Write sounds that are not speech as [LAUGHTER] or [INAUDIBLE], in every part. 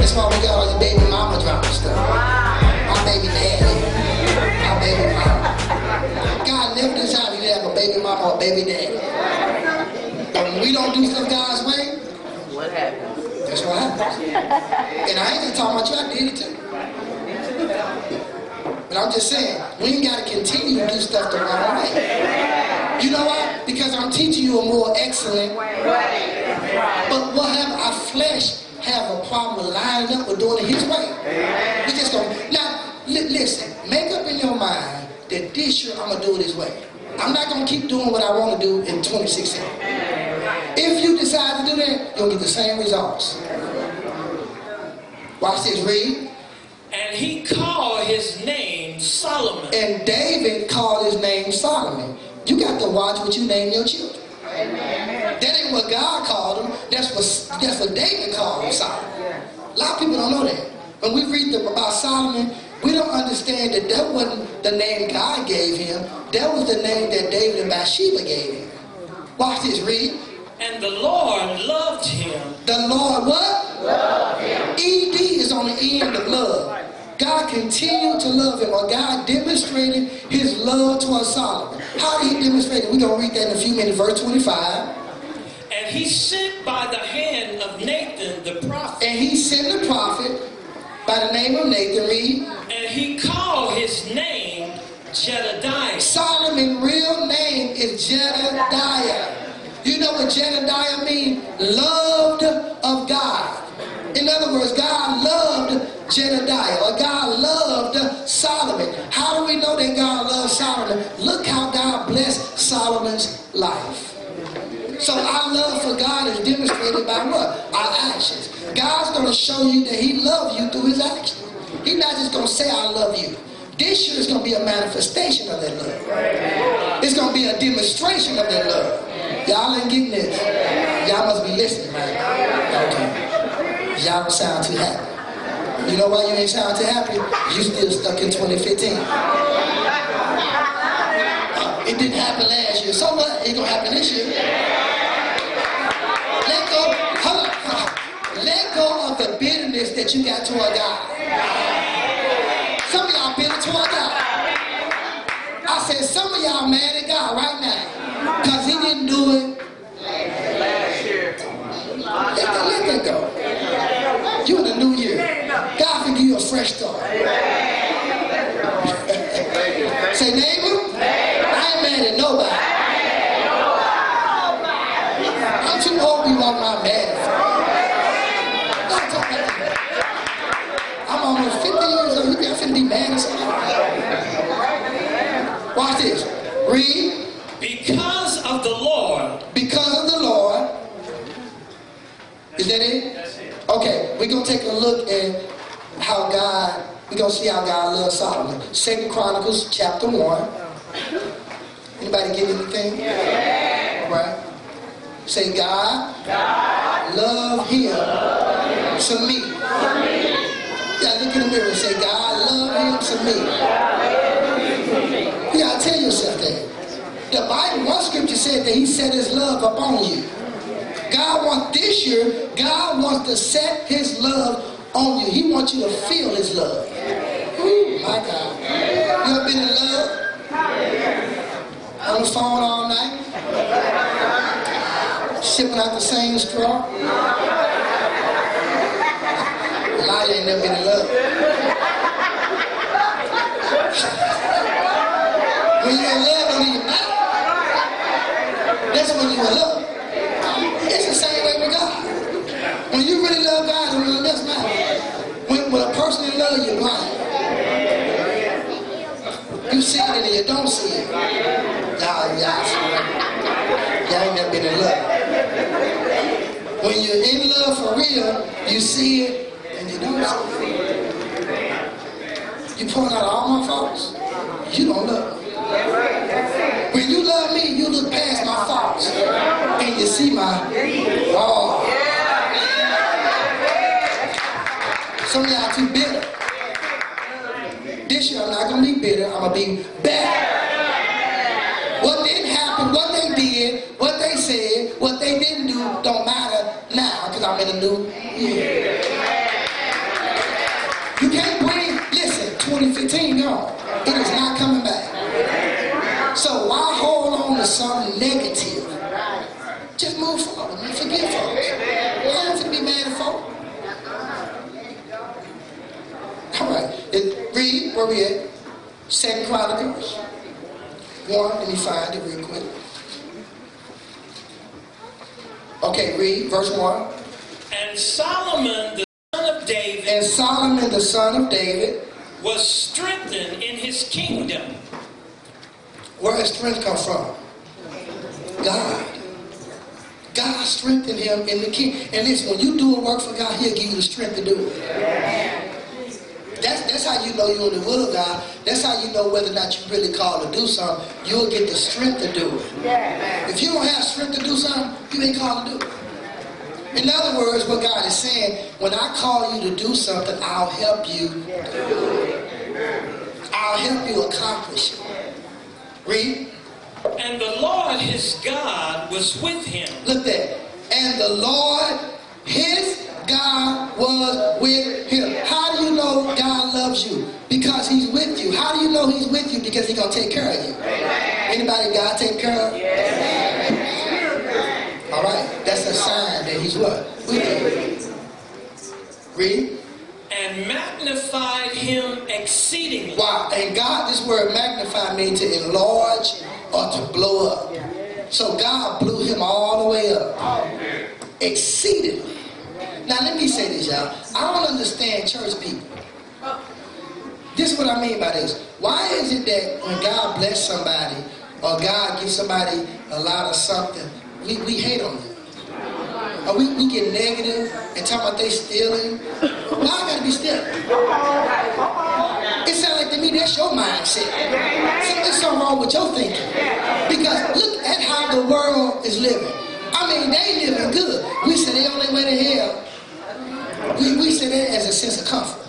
That's why we got all the baby mama drama stuff. My baby daddy. My baby mama. God never decided you to have a baby mama or baby daddy. But when we don't do stuff God's way, What happened? that's what happens. And I ain't just talking about you, I did it too. But I'm just saying, we ain't got to continue to do stuff the wrong way. You know why? Because I'm teaching you a more excellent way. But what have our flesh problem with lining up with doing it his way? We just going now li- listen, make up in your mind that this year I'm gonna do it his way. I'm not gonna keep doing what I want to do in 2016. If you decide to do that, you'll get the same results. Watch this, read. And he called his name Solomon. And David called his name Solomon. You got to watch what you name your children. That ain't what God called him. That's what that's what David called him Solomon. A lot of people don't know that. When we read the, about Solomon, we don't understand that that wasn't the name God gave him. That was the name that David and Bathsheba gave him. Watch this, read. And the Lord loved him. The Lord what? Love him. ED is on the end of love. God continued to love him, or God demonstrated his love towards Solomon. How did he demonstrate it? We're going to read that in a few minutes, verse 25. And he sent by the hand of Nathan the prophet. And he sent the prophet by the name of Nathan, read. And he called his name Jedediah. Solomon's real name is Jedediah. You know what Jedediah means? Loved of God. In other words, God loved Jedediah, or God loved Solomon. How do we know that God loved Solomon? Look how God blessed Solomon's life. So our love for God is demonstrated by what? Our actions. God's going to show you that he loves you through his actions. He's not just going to say, I love you. This year is going to be a manifestation of that love. It's going to be a demonstration of that love. Y'all ain't getting this. Y'all must be listening, right? Okay. Y'all don't sound too happy. You know why you ain't too happy? You still stuck in 2015. Uh, it didn't happen last year. So what? It gonna happen this year. Let go. Hold on. Let go of the bitterness that you got toward God. Some of y'all bitter toward God. I said some of y'all mad at God right now because He didn't do it. Let, let that go. You in the new year. God can give you a fresh start. Say neighbor. I ain't mad at nobody. I'm too old to be walking around mad at folks. Don't talk like that. I'm almost 50 years old. You think I'm finna be mad at somebody? Watch this. Read. Because of the Lord. Because of the Lord. Is that it? Okay, we're gonna take a look at how God, we're gonna see how God loves Solomon. Second Chronicles chapter 1. Anybody get anything? Right? Say God, love him to me. Yeah, look in the mirror and say, God, love him to me. Gotta tell yourself that. The Bible, one scripture said that he set his love upon you. God wants this year, God wants to set his love Oh, on you. He wants you to feel his love. Ooh, my God. You ever been in love? On the phone all night? Sipping out the same straw? Lie ain't never been in love. When you're in love, don't even matter. That's when you're in love. It's the same way with God. When you really love God, it really doesn't matter. When, when a person in love, you're blind. You see it and you don't see it. Y'all, y'all, y'all ain't never been in love. When you're in love for you see it and you don't see it. You point out all my faults, you don't love me. When you love me, you look past my faults and you see my oh. Some of y'all too bitter. This year I'm not gonna be bitter, I'm gonna be better. What didn't happen, what they did, what they said, what they didn't do don't matter now because I'm in a new year. You can't bring, listen, 2015 gone. It is not coming back. So why hold on to something negative? Just move forward, man. Forget folks. I don't to be mad at folks. All right. It, read, where we at? Second Chronicles. One, let me find it real quick. Okay, read verse 1. And Solomon, the son of David, And Solomon, the son of David, was strengthened in his kingdom. where his strength come from? God. God strengthened him in the king. And listen, when you do a work for God, he'll give you the strength to do it. That's, that's how you know you're in the will of God. That's how you know whether or not you really called to do something. You'll get the strength to do it. If you don't have strength to do something, you ain't called to do it. In other words, what God is saying, when I call you to do something, I'll help you. I'll help you accomplish it. Read. And the Lord his God was with him. Look there. And the Lord, his God, was with him. How do you know God loves you? Because he's with you. How do you know he's with you? Because he's going to take care of you. Anybody God take care of? All right. That's a sign that he's what? You. Read. and magnified him exceedingly. Wow. And God, this word magnify means to enlarge or to blow up. So God blew him all the way up. Exceedingly. Now let me say this, y'all. I don't understand church people. This is what I mean by this. Why is it that when God bless somebody or God gives somebody a lot of something, we, we hate on them? Uh, or we, we get negative and talk about they stealing. Why I gotta be stealing? It sounds like to me that's your mindset. So there's something wrong with your thinking. Because look at how the world is living. I mean, they living good. We say they on their way to hell. We, we say that as a sense of comfort.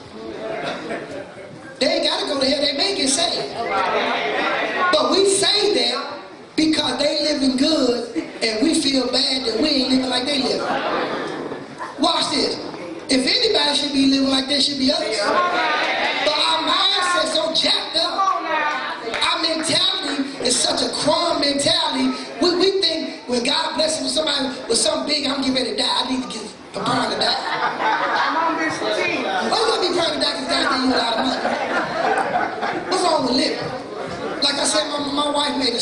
They ain't got to go to hell. They may get saved. But we say that because they living good and we feel bad that we ain't living like they living. Watch this. If anybody should be living like they should be us. But our mindset so jacked up. Our mentality is such a crumb mentality. We, we think when God blesses with somebody with something big, I'm getting ready to die. I need to get preparing to die. Why you gonna be preparing to die because God gave you a lot of money? What's wrong with living? Like I said, my, my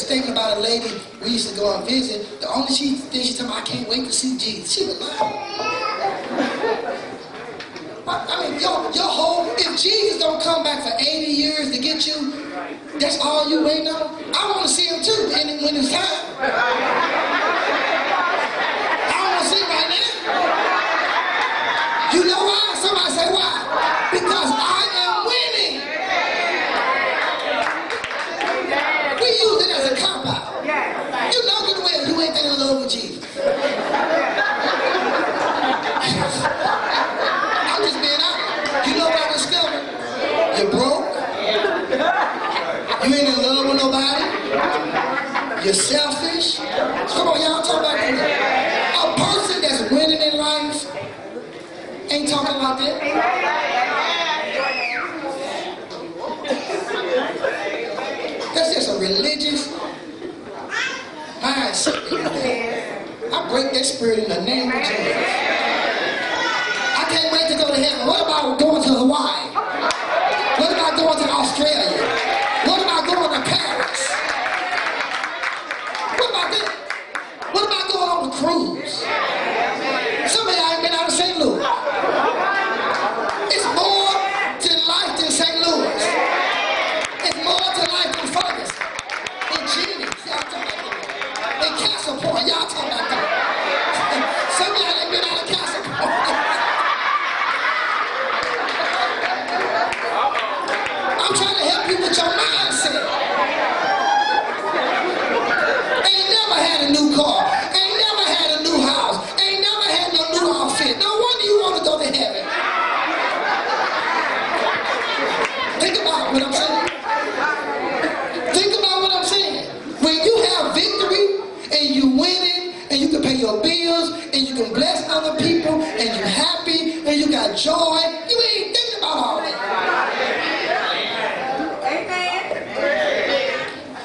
statement about a lady we used to go and visit. The only she thing she told me, I can't wait to see Jesus. She was lying. I mean, your, your whole, if Jesus don't come back for 80 years to get you, that's all you waiting on? I want to see him too and when it's time. I want to see him right now. You know why? Somebody say why? Because I am winning. We use it as a cop out. You know good well you ain't that in love with Jesus. I'm just being honest. You know what I discovered? You're broke. You ain't in love with nobody. You're selfish. Come on, y'all talk about that. A person that's winning in life ain't talking about that. That's just a religious mindset. I break that spirit in the name of Jesus. I can't wait to go to heaven. What about going to Hawaii? What about going to Australia? What about going to Paris? What about that? What about going on a cruise? Some of y'all ain't been out of St. Louis. It's more to life than St. Louis. It's more to life than Ferguson. In Genie, y'all talking about that. In Castle Point, y'all talking about that. Some of y'all ain't been out of Castle Point. your bills, and you can bless other people, and you're happy, and you got joy. You ain't thinking about all that.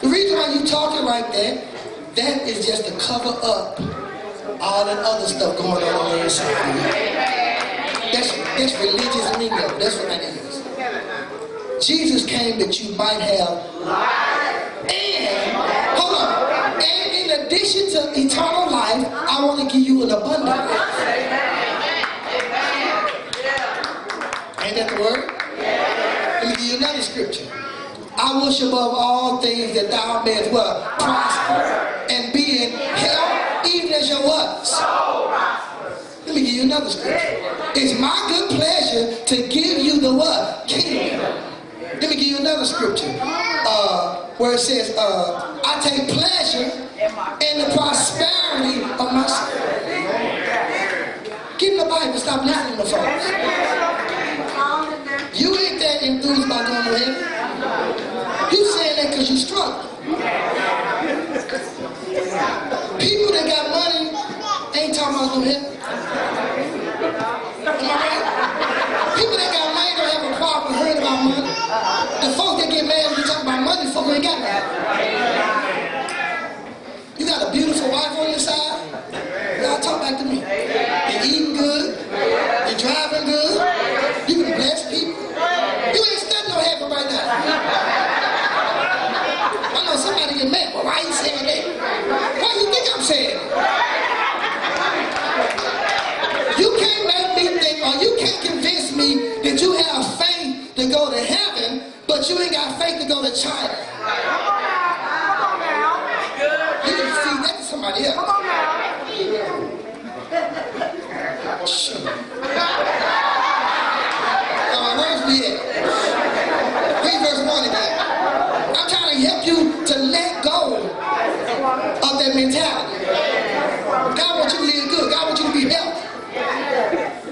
The reason why you talking like that, that is just to cover up all that other stuff going on on the inside. That's, that's religious lingo. That's what that is. Jesus came that you might have life. and hold on. And in addition to eternal life, I want to give you an abundant life. Ain't that the word? Let me give you another scripture. I wish above all things that thou mayest what? Prosper and be in health, even as your what? Let me give you another scripture. It's my good pleasure to give you the what? Kingdom. Let me give you another scripture. Uh, where it says, uh, I take pleasure in the prosperity of my spirit. Get in the Bible, stop listening to folks. You ain't that enthused about going to heaven. You saying that because you struggle. People that got money ain't talking about to heaven. Am I right? People that got money don't have a problem hearing about money. The folks that get mad when you talk about money, folk ain't got money. You got a beautiful wife on your side? Y'all talk back to me. You're eating good. You're driving good. You can bless people. You ain't studying no heaven right now. I know somebody get mad. Well, why you saying that? Why you think I'm saying? You can't make me think, or you can't convince me that you have faith to go to heaven, but you ain't got faith to go to China. You can see that to somebody else. Sure. Uh, where's we at? Read verse 1 again. I'm trying to help you to let go of that mentality. God wants you to live good. God wants you to be healthy.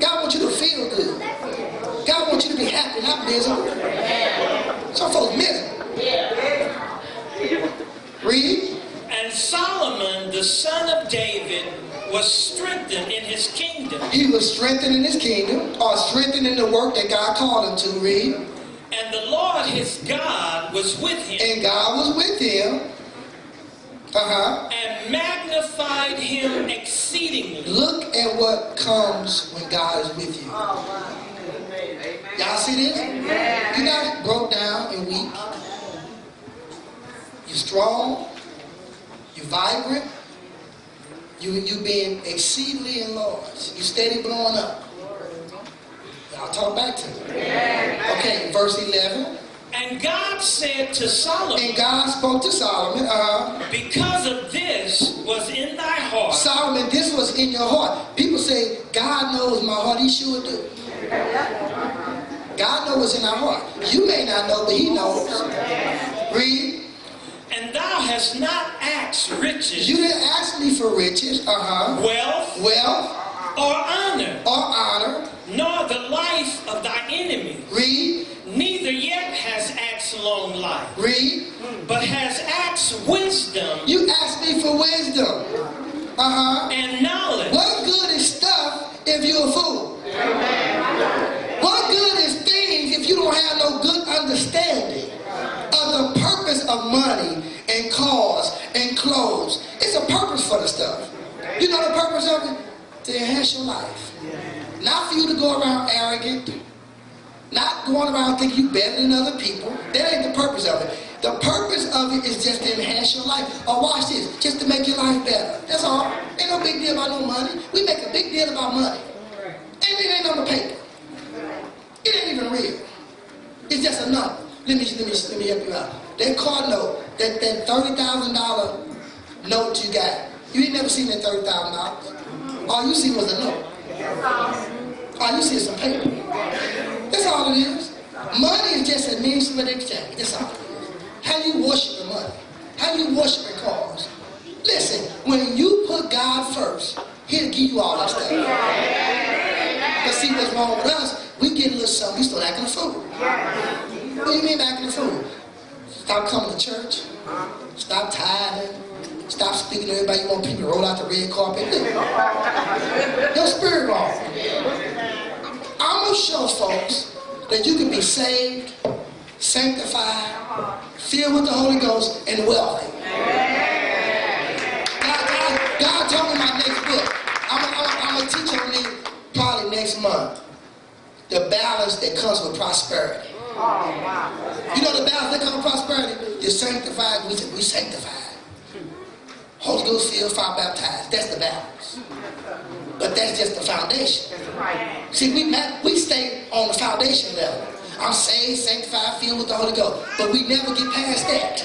God wants you to feel good. God wants you to be happy, not miserable. Some folks miserable. Read. And Solomon, the son of David, was strengthened in his kingdom. He was strengthened in his kingdom, or strengthened in the work that God called him to read. And the Lord his God was with him, And God was with him. Uh-huh. and magnified him exceedingly. Look at what comes when God is with you. Y'all see this? You're not broke down and weak. You're strong. You're vibrant. You you being exceedingly enlarged. You're steady blowing up. I'll talk back to you. Okay, verse 11. And God said to Solomon, And God spoke to Solomon. Uh, Because of this was in thy heart, Solomon, this was in your heart. People say, God knows my heart. He sure do. [LAUGHS] God knows what's in our heart. You may not know, but He knows. Read. And thou hast not asked riches, You didn't ask me for riches, uh huh, wealth, wealth, or honor, or honor. nor the life of thy enemy. Read, Neither yet has asked long life, read. but has asked wisdom You asked me for wisdom, uh huh. and knowledge. What good is stuff if you're a fool? Amen. What good is things if you don't have no good understanding of the purpose of money and cars clothes? It's a purpose for the stuff. You know the purpose of it? To enhance your life. Not for you to go around arrogant, not going around thinking you better than other people. That ain't the purpose of it. The purpose of it is just to enhance your life. Or watch this, just to make your life better. That's all. Ain't no big deal about no money. We make a big deal about money. And it ain't on the paper. It ain't even real. It's just a number. Let me let me let me help you out. That car note, that that thirty thousand dollar note you got, you ain't never seen that thirty thousand dollars. All you see was a note. All you see is some paper. That's all it is. Money is just a means of exchange. That's all. How you worship the money. How you worship the cause. Listen, when you put God first, He'll give you all that stuff. But see what's wrong with us? We get a little something, we start acting a fool. What do you mean acting a fool? Stop coming to church. Stop tithing. Stop speaking to everybody. You want people to roll out the red carpet. [LAUGHS] Your spirit wrong. I'm gonna show folks that you can be saved, sanctified, filled with the Holy Ghost, and wealthy. God, God, God told me my next book. I'm gonna teach on it probably next month. The balance that comes with prosperity. Oh, wow. You know the balance that comes with prosperity? You're sanctified, we, we sanctified. Holy Ghost filled, fire baptized. That's the balance. But that's just the foundation. Right. See, we we stay on the foundation level. I'm saved, sanctified, filled with the Holy Ghost. But we never get past that.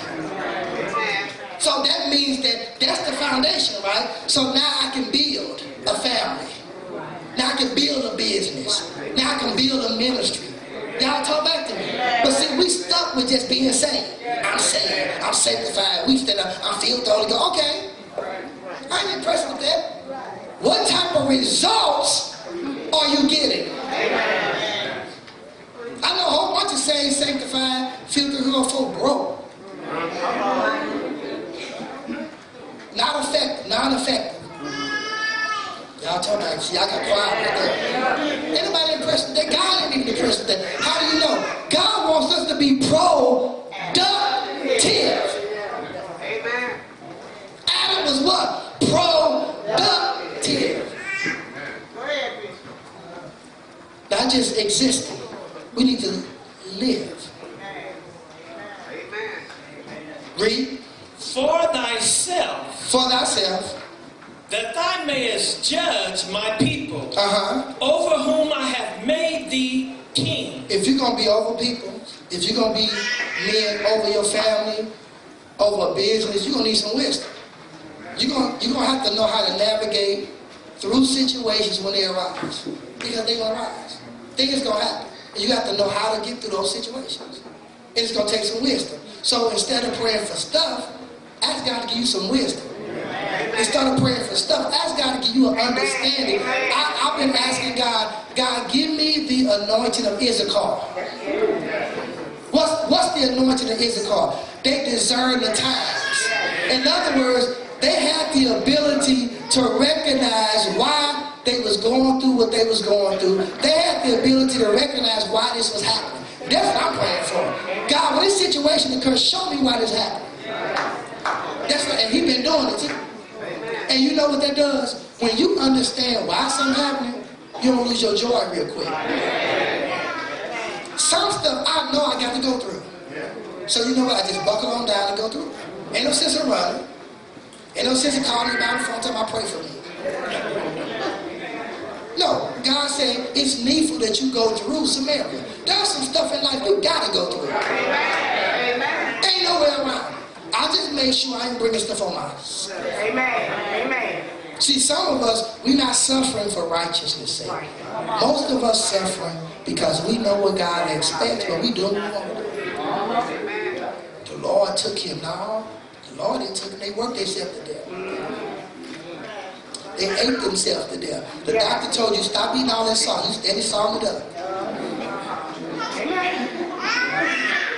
So that means that that's the foundation, right? So now I can build a family. Now I can build a business. Now I can build a ministry. Y'all talk back to me. But see, we stuck with just being saved. I'm saved. I'm sanctified. We still, I'm filled with the Holy Ghost. Okay. I ain't impressed with that. What type of results are you getting? I know a whole bunch of saved, sanctified, the Holy Ghost broke. Not effective, non-effective. Y'all talking about, I got quiet right there. Anybody impressed with that? God ain't even impressed with that. How do you know? God wants us to be productive. Amen. Adam was what? Productive. Go ahead, Bishop. Not just existing. We need to live. Amen. Read. For thyself, For thyself. that thou mayest judge my people, Uh-huh. over whom I have made thee king. If you're gonna be over people, if you're gonna be men over your family, over a business, you're gonna need some wisdom. You're gonna you're gonna have to know how to navigate through situations when they arise. Because they're gonna arise. Things gonna happen. And you have to know how to get through those situations. And it's gonna take some wisdom. So instead of praying for stuff, ask God to give you some wisdom. Instead of praying for stuff, ask God to give you an understanding. I, I've been asking God, God, give me the anointing of Issachar. What's, what's the anointing of Issachar? They discern the times. In other words, they have the ability to recognize why they was going through what they was going through. They had the ability to recognize why this was happening. That's what I'm praying for. God, when this situation occurs, show me why this happened. That's what, and he been doing it too. And you know what that does? When you understand why something happening, you don't lose your joy real quick. Some stuff I know I got to go through. So you know what? I just buckle on down and go through. Ain't no sense in running. Ain't no sense in calling me about the phone time I pray for me. No, God said it's needful that you go through Samaria. There's some stuff in life you gotta go through. Amen. Amen. Ain't nowhere around. I just made sure I ain't bringing stuff on my Amen. Amen. See, some of us, we're not suffering for righteousness' sake. Most of us suffering because we know what God expects, but we don't want it. The Lord took him. No, the Lord didn't take him. They worked themselves to death. Mm. They ate themselves to death. The doctor told you, stop eating all that salt. You steady salt it up.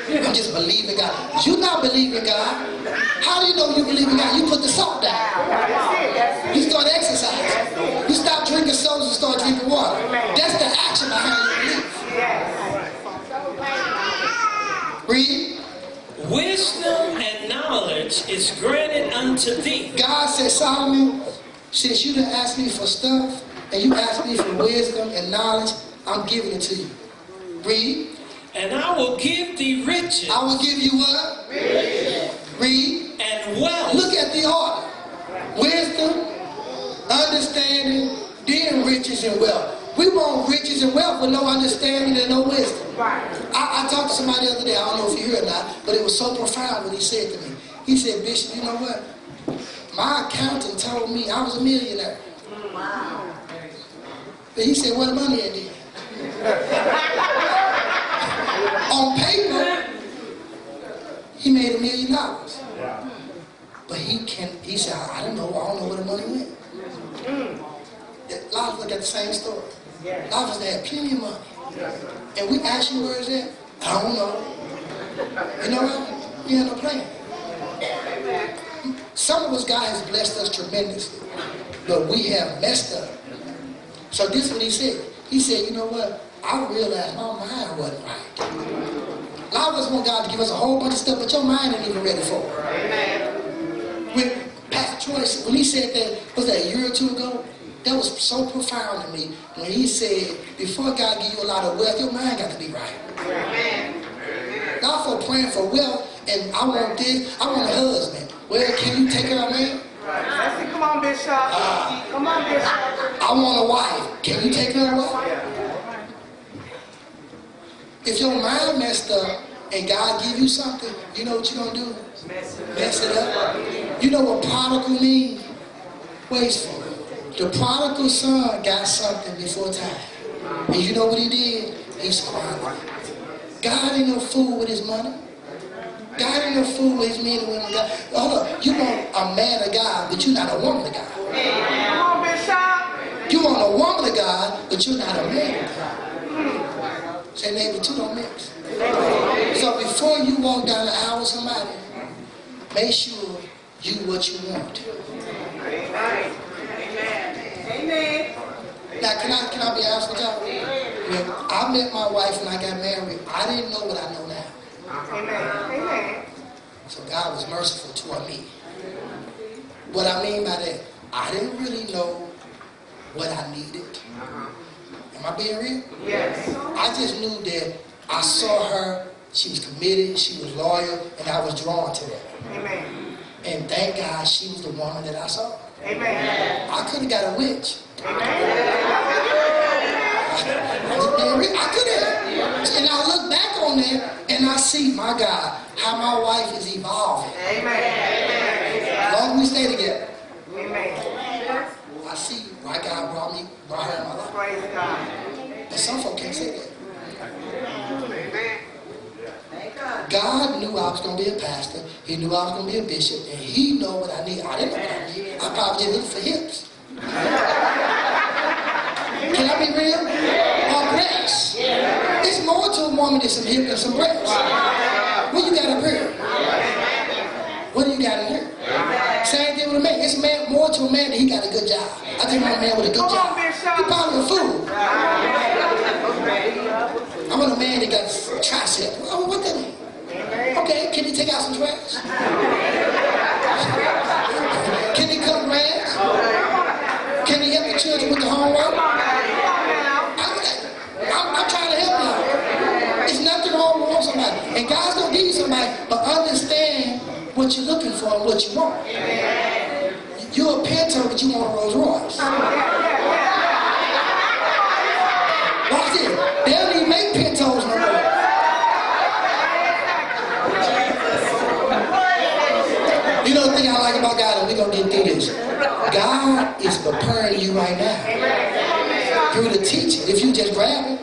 I'm just believing God. You not believing God. How do you know you believe in God? You put the salt down. That's it. That's You start exercising. You stop drinking sodas and start drinking water. That's the action behind your belief. Yes. Read. Wisdom and knowledge is granted unto thee. God said, Solomon, since you done asked me for stuff and you asked me for wisdom and knowledge, I'm giving it to you. Read. And I will give thee riches I will give you what? Read. and wealth. Look at the order. Wisdom, understanding, then riches and wealth. We want riches and wealth with no understanding and no wisdom. Right. I, I talked to somebody the other day, I don't know if you heard or not, but it was so profound what he said to me. He said, Bishop, you know what? My accountant told me I was a millionaire. Wow. But he said, where the money at then? [LAUGHS] On paper, he made a million dollars. But he can he said, I don't know, I don't know where the money went. A lot of us got the same story. A lot of us had plenty of money. And we ask you where is it? I don't know. You know what? You had no plan. Some of us, God has blessed us tremendously, but we have messed up. So this is what he said. He said, you know what? I realized my mind wasn't right. A lot of us want God to give us a whole bunch of stuff, but your mind ain't even ready for it. When Pastor Troy, when he said that, was that a year or two ago? That was so profound to me when he said, before God give you a lot of wealth, your mind got to be right. Not for praying for wealth and I want this, I want a husband. Well, can you take care of me? That's it. Come on, Bishop. Ah. Come on, Bishop. I want a wife. Can you take care of her? If your mind messed up and God give you something, you know what you're gonna do? Mess it up. You know what prodigal means? Wasteful. The prodigal son got something before time. And you know what he did? He squandered it. God ain't no fool with his money. God ain't no fool his men and women. God, hold up. You want a man of God, but you're not a woman of God. Come on, Bishop. You want a woman of God, but you're not a man of God. Say, neighbor, two don't mix. So before you walk down the aisle with somebody, make sure you what you want. Amen. Amen. Now, can I can I be honest with y'all? When I met my wife and I got married, I didn't know what I know now. Amen. Amen. So God was merciful toward me. What I mean by that, I didn't really know what I needed. Uh-huh. Am I being real? Yes. I just knew that I saw her, she was committed, she was loyal, and I was drawn to that. Amen. And thank God she was the woman that I saw. Amen. I could have got a witch. Amen. [LAUGHS] I real. I could have. And I look back on that and I see, my God, how my wife is evolving. Amen. As long as we stay together, Amen. I see why God brought me, brought her in my life. Praise God. And some folk can't say that. Amen. God God knew I was going to be a pastor. He knew I was going to be a bishop. And he knew what I need. I didn't know what I need. I probably just looked for hips. [LAUGHS] Can I be real? Or. It's more to a woman than some hips and some breasts. What you got up here? What do you got in here? Same thing with a man. It's a man more to a man that he got a good job. I think my man with a good job. He probably a fool. I want a man that got a tricep. Oh, what mean? Okay, can he take out some trash? Can he cut grass? Can he help the children with the homework? I, I'm, I'm trying to help you. There's nothing wrong with wanting somebody. And God's going to give you somebody, but understand what you're looking for and what you want. You're a Pinto, but you want a Rolls Royce. Watch this. They don't even make Pintos no more. You know the thing I like about God, and we're going to get through this. God is preparing you right now through the teaching, if you just grab it.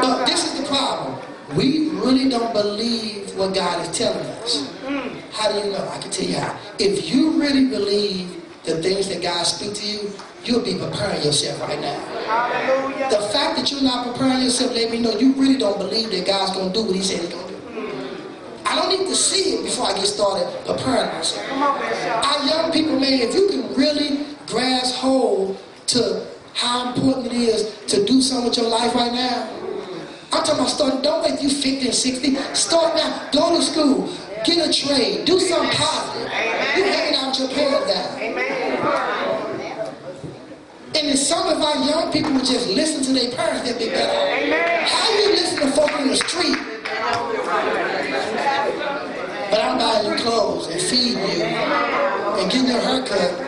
But this is the problem. We really don't believe what God is telling us. Mm-hmm. How do you know? I can tell you how. If you really believe the things that God speaks to you, you'll be preparing yourself right now. Hallelujah. The fact that you're not preparing yourself let me know you really don't believe that God's going to do what he said he's going to do. Mm-hmm. I don't need to see it before I get started preparing myself. Come on, Bishop. Our young people, man, if you can really grasp hold to how important it is to do something with your life right now, I'm talking about starting, don't wait till you 50 and 60. Start now. Go to school. Get a trade. Do something positive. You hanging out with your parents now. Amen. And if some of our young people would just listen to their parents, they'd be better. Amen. How you listen to folk in the street, but I'm buying you clothes and feeding you and getting you a haircut?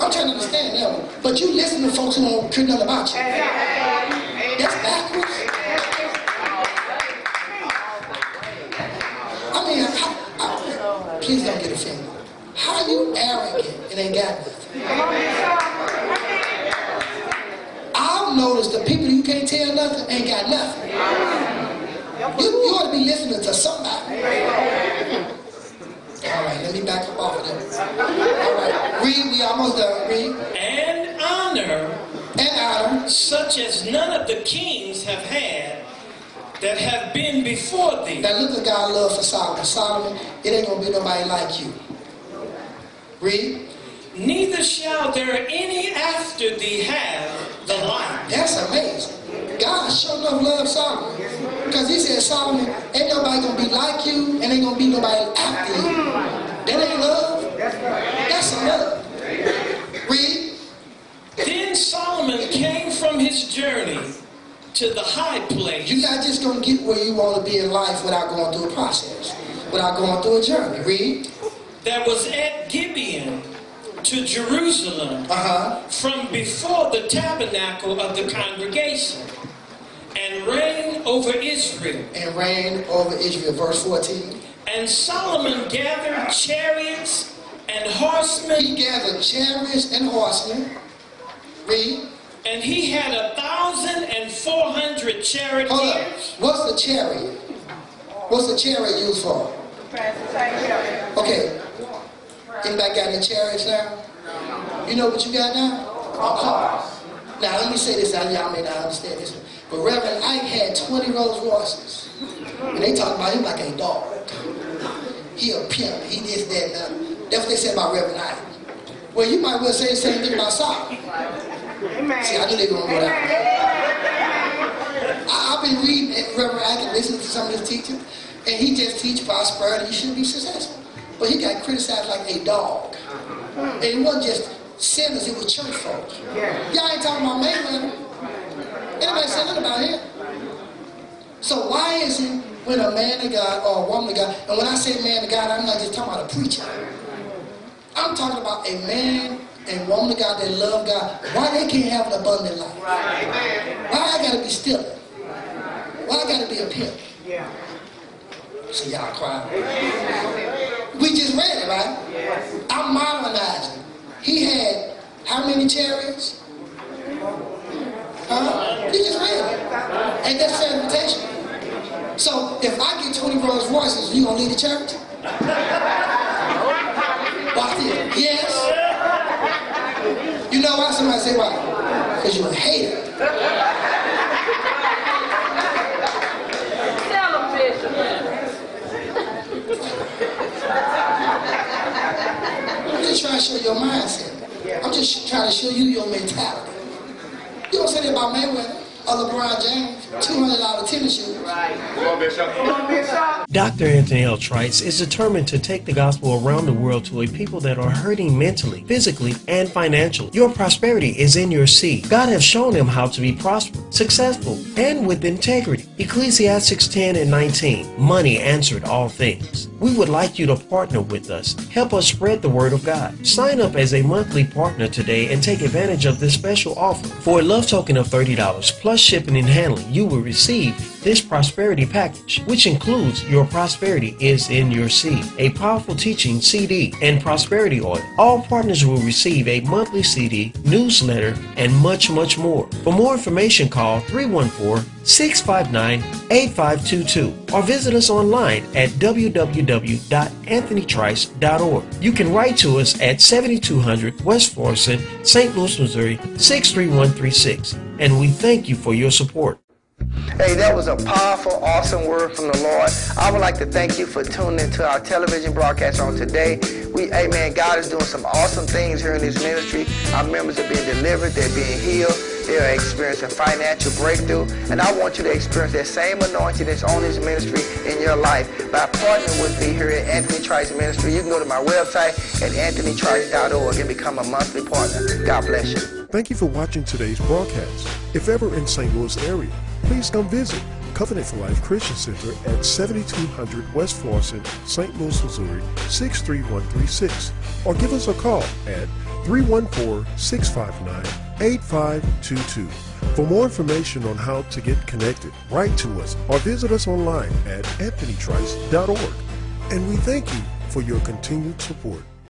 I'm trying to understand that one. But you listen to folks who don't care nothing about you. That's backwards. I mean, how, I, please don't get offended. How are you arrogant and ain't got nothing? Come on, Bishop. I've noticed the people you can't tell nothing ain't got nothing. You, you ought to be listening to somebody. All right, let me back up off of that. All right, read. We almost done. Read. And honor And honor. such as none of the kings have had that have been before thee. Now look at God's love for Solomon. Solomon, it ain't gonna be nobody like you. Read. Neither shall there any after thee have the like. That's amazing. God sure enough love Solomon. Because he said, Solomon, ain't nobody gonna be like you, and ain't gonna be nobody after you. That ain't love. That's love. Read. Then Solomon came from his journey to the high place. You're not just gonna get where you want to be in life without going through a process, without going through a journey. Read. that was at Gibeon to Jerusalem Uh-huh. from before the tabernacle of the congregation and reigned over Israel. And reigned over Israel. Verse 14. And Solomon gathered chariots and horsemen, He gathered chariots and horsemen. Read. And he had a thousand and four hundred chariots. Hold up. charioteers. What's the chariot? What's the chariot used for? Okay. Anybody got any chariots now? You know what you got now? A car. Now let me say this, now y'all may not understand this. But Reverend Ike had 20 Rolls Royces. And they talk about him like a dog. He a pimp. He this, that, and that. That's what they said about Reverend Ike. Well, you might well say the same thing about Solomon. See, I knew they were going to go. I- I've been reading Reverend Ike and listening to some of his teaching, and he just teach prosperity. You should be successful. But he got criticized like a dog. Mm-hmm. And it wasn't just sinners, it was church folks. Y'all ain't talking about Mayweather. Anybody say nothing about him? So why is it when a man of God or a woman of God, and when I say man of God, I'm not just talking about a preacher. I'm talking about a man and woman of God that love God. Why they can't have an abundant life? Why I gotta be still? Why I gotta be a pimp? Yeah. So y'all crying. We just read it, right? I'm modernizing. He had how many chariots? Huh? You just read it. Ain't that fair invitation? So if I get 20 Rolls Royces, you gonna leave the church? Watch this. Yes. Know why? Somebody say why? Because you're a hater. I'm just trying to show your mindset. I'm just trying to show you your mentality. You don't say that about Mayweather or LeBron James, $200 tennis shoes. Dr. Anthony L. Trice is determined to take the gospel around the world to a people that are hurting mentally, physically, and financially. Your prosperity is in your seed. God has shown him how to be prosperous, successful, and with integrity. Ecclesiastes 10 and 19. Money answered all things. We would like you to partner with us. Help us spread the word of God. Sign up as a monthly partner today and take advantage of this special offer. For a love token of $30 plus shipping and handling, you will receive this prosperity package, which includes Your Prosperity is in Your Seed, a powerful teaching CD, and prosperity oil. All partners will receive a monthly CD, newsletter, and much, much more. For more information, call 314 659 8522 or visit us online at www.anthonytrice.org. You can write to us at 7200 West Florissant, St. Louis, Missouri 63136, and we thank you for your support. Hey, that was a powerful, awesome word from the Lord. I would like to thank you for tuning into our television broadcast on today. We, amen, God is doing some awesome things here in this ministry. Our members are being delivered, they're being healed, they're experiencing financial breakthrough. And I want you to experience that same anointing that's on this ministry in your life by partnering with me here at Anthony Trice Ministry. You can go to my website at anthonytrice.org and become a monthly partner. God bless you. Thank you for watching today's broadcast. If ever in St. Louis area, please come visit Covenant for Life Christian Center at 7200 West Florissant, St. Louis, Missouri 63136 or give us a call at 314-659-8522. For more information on how to get connected, write to us or visit us online at anthonytrice.org. And we thank you for your continued support.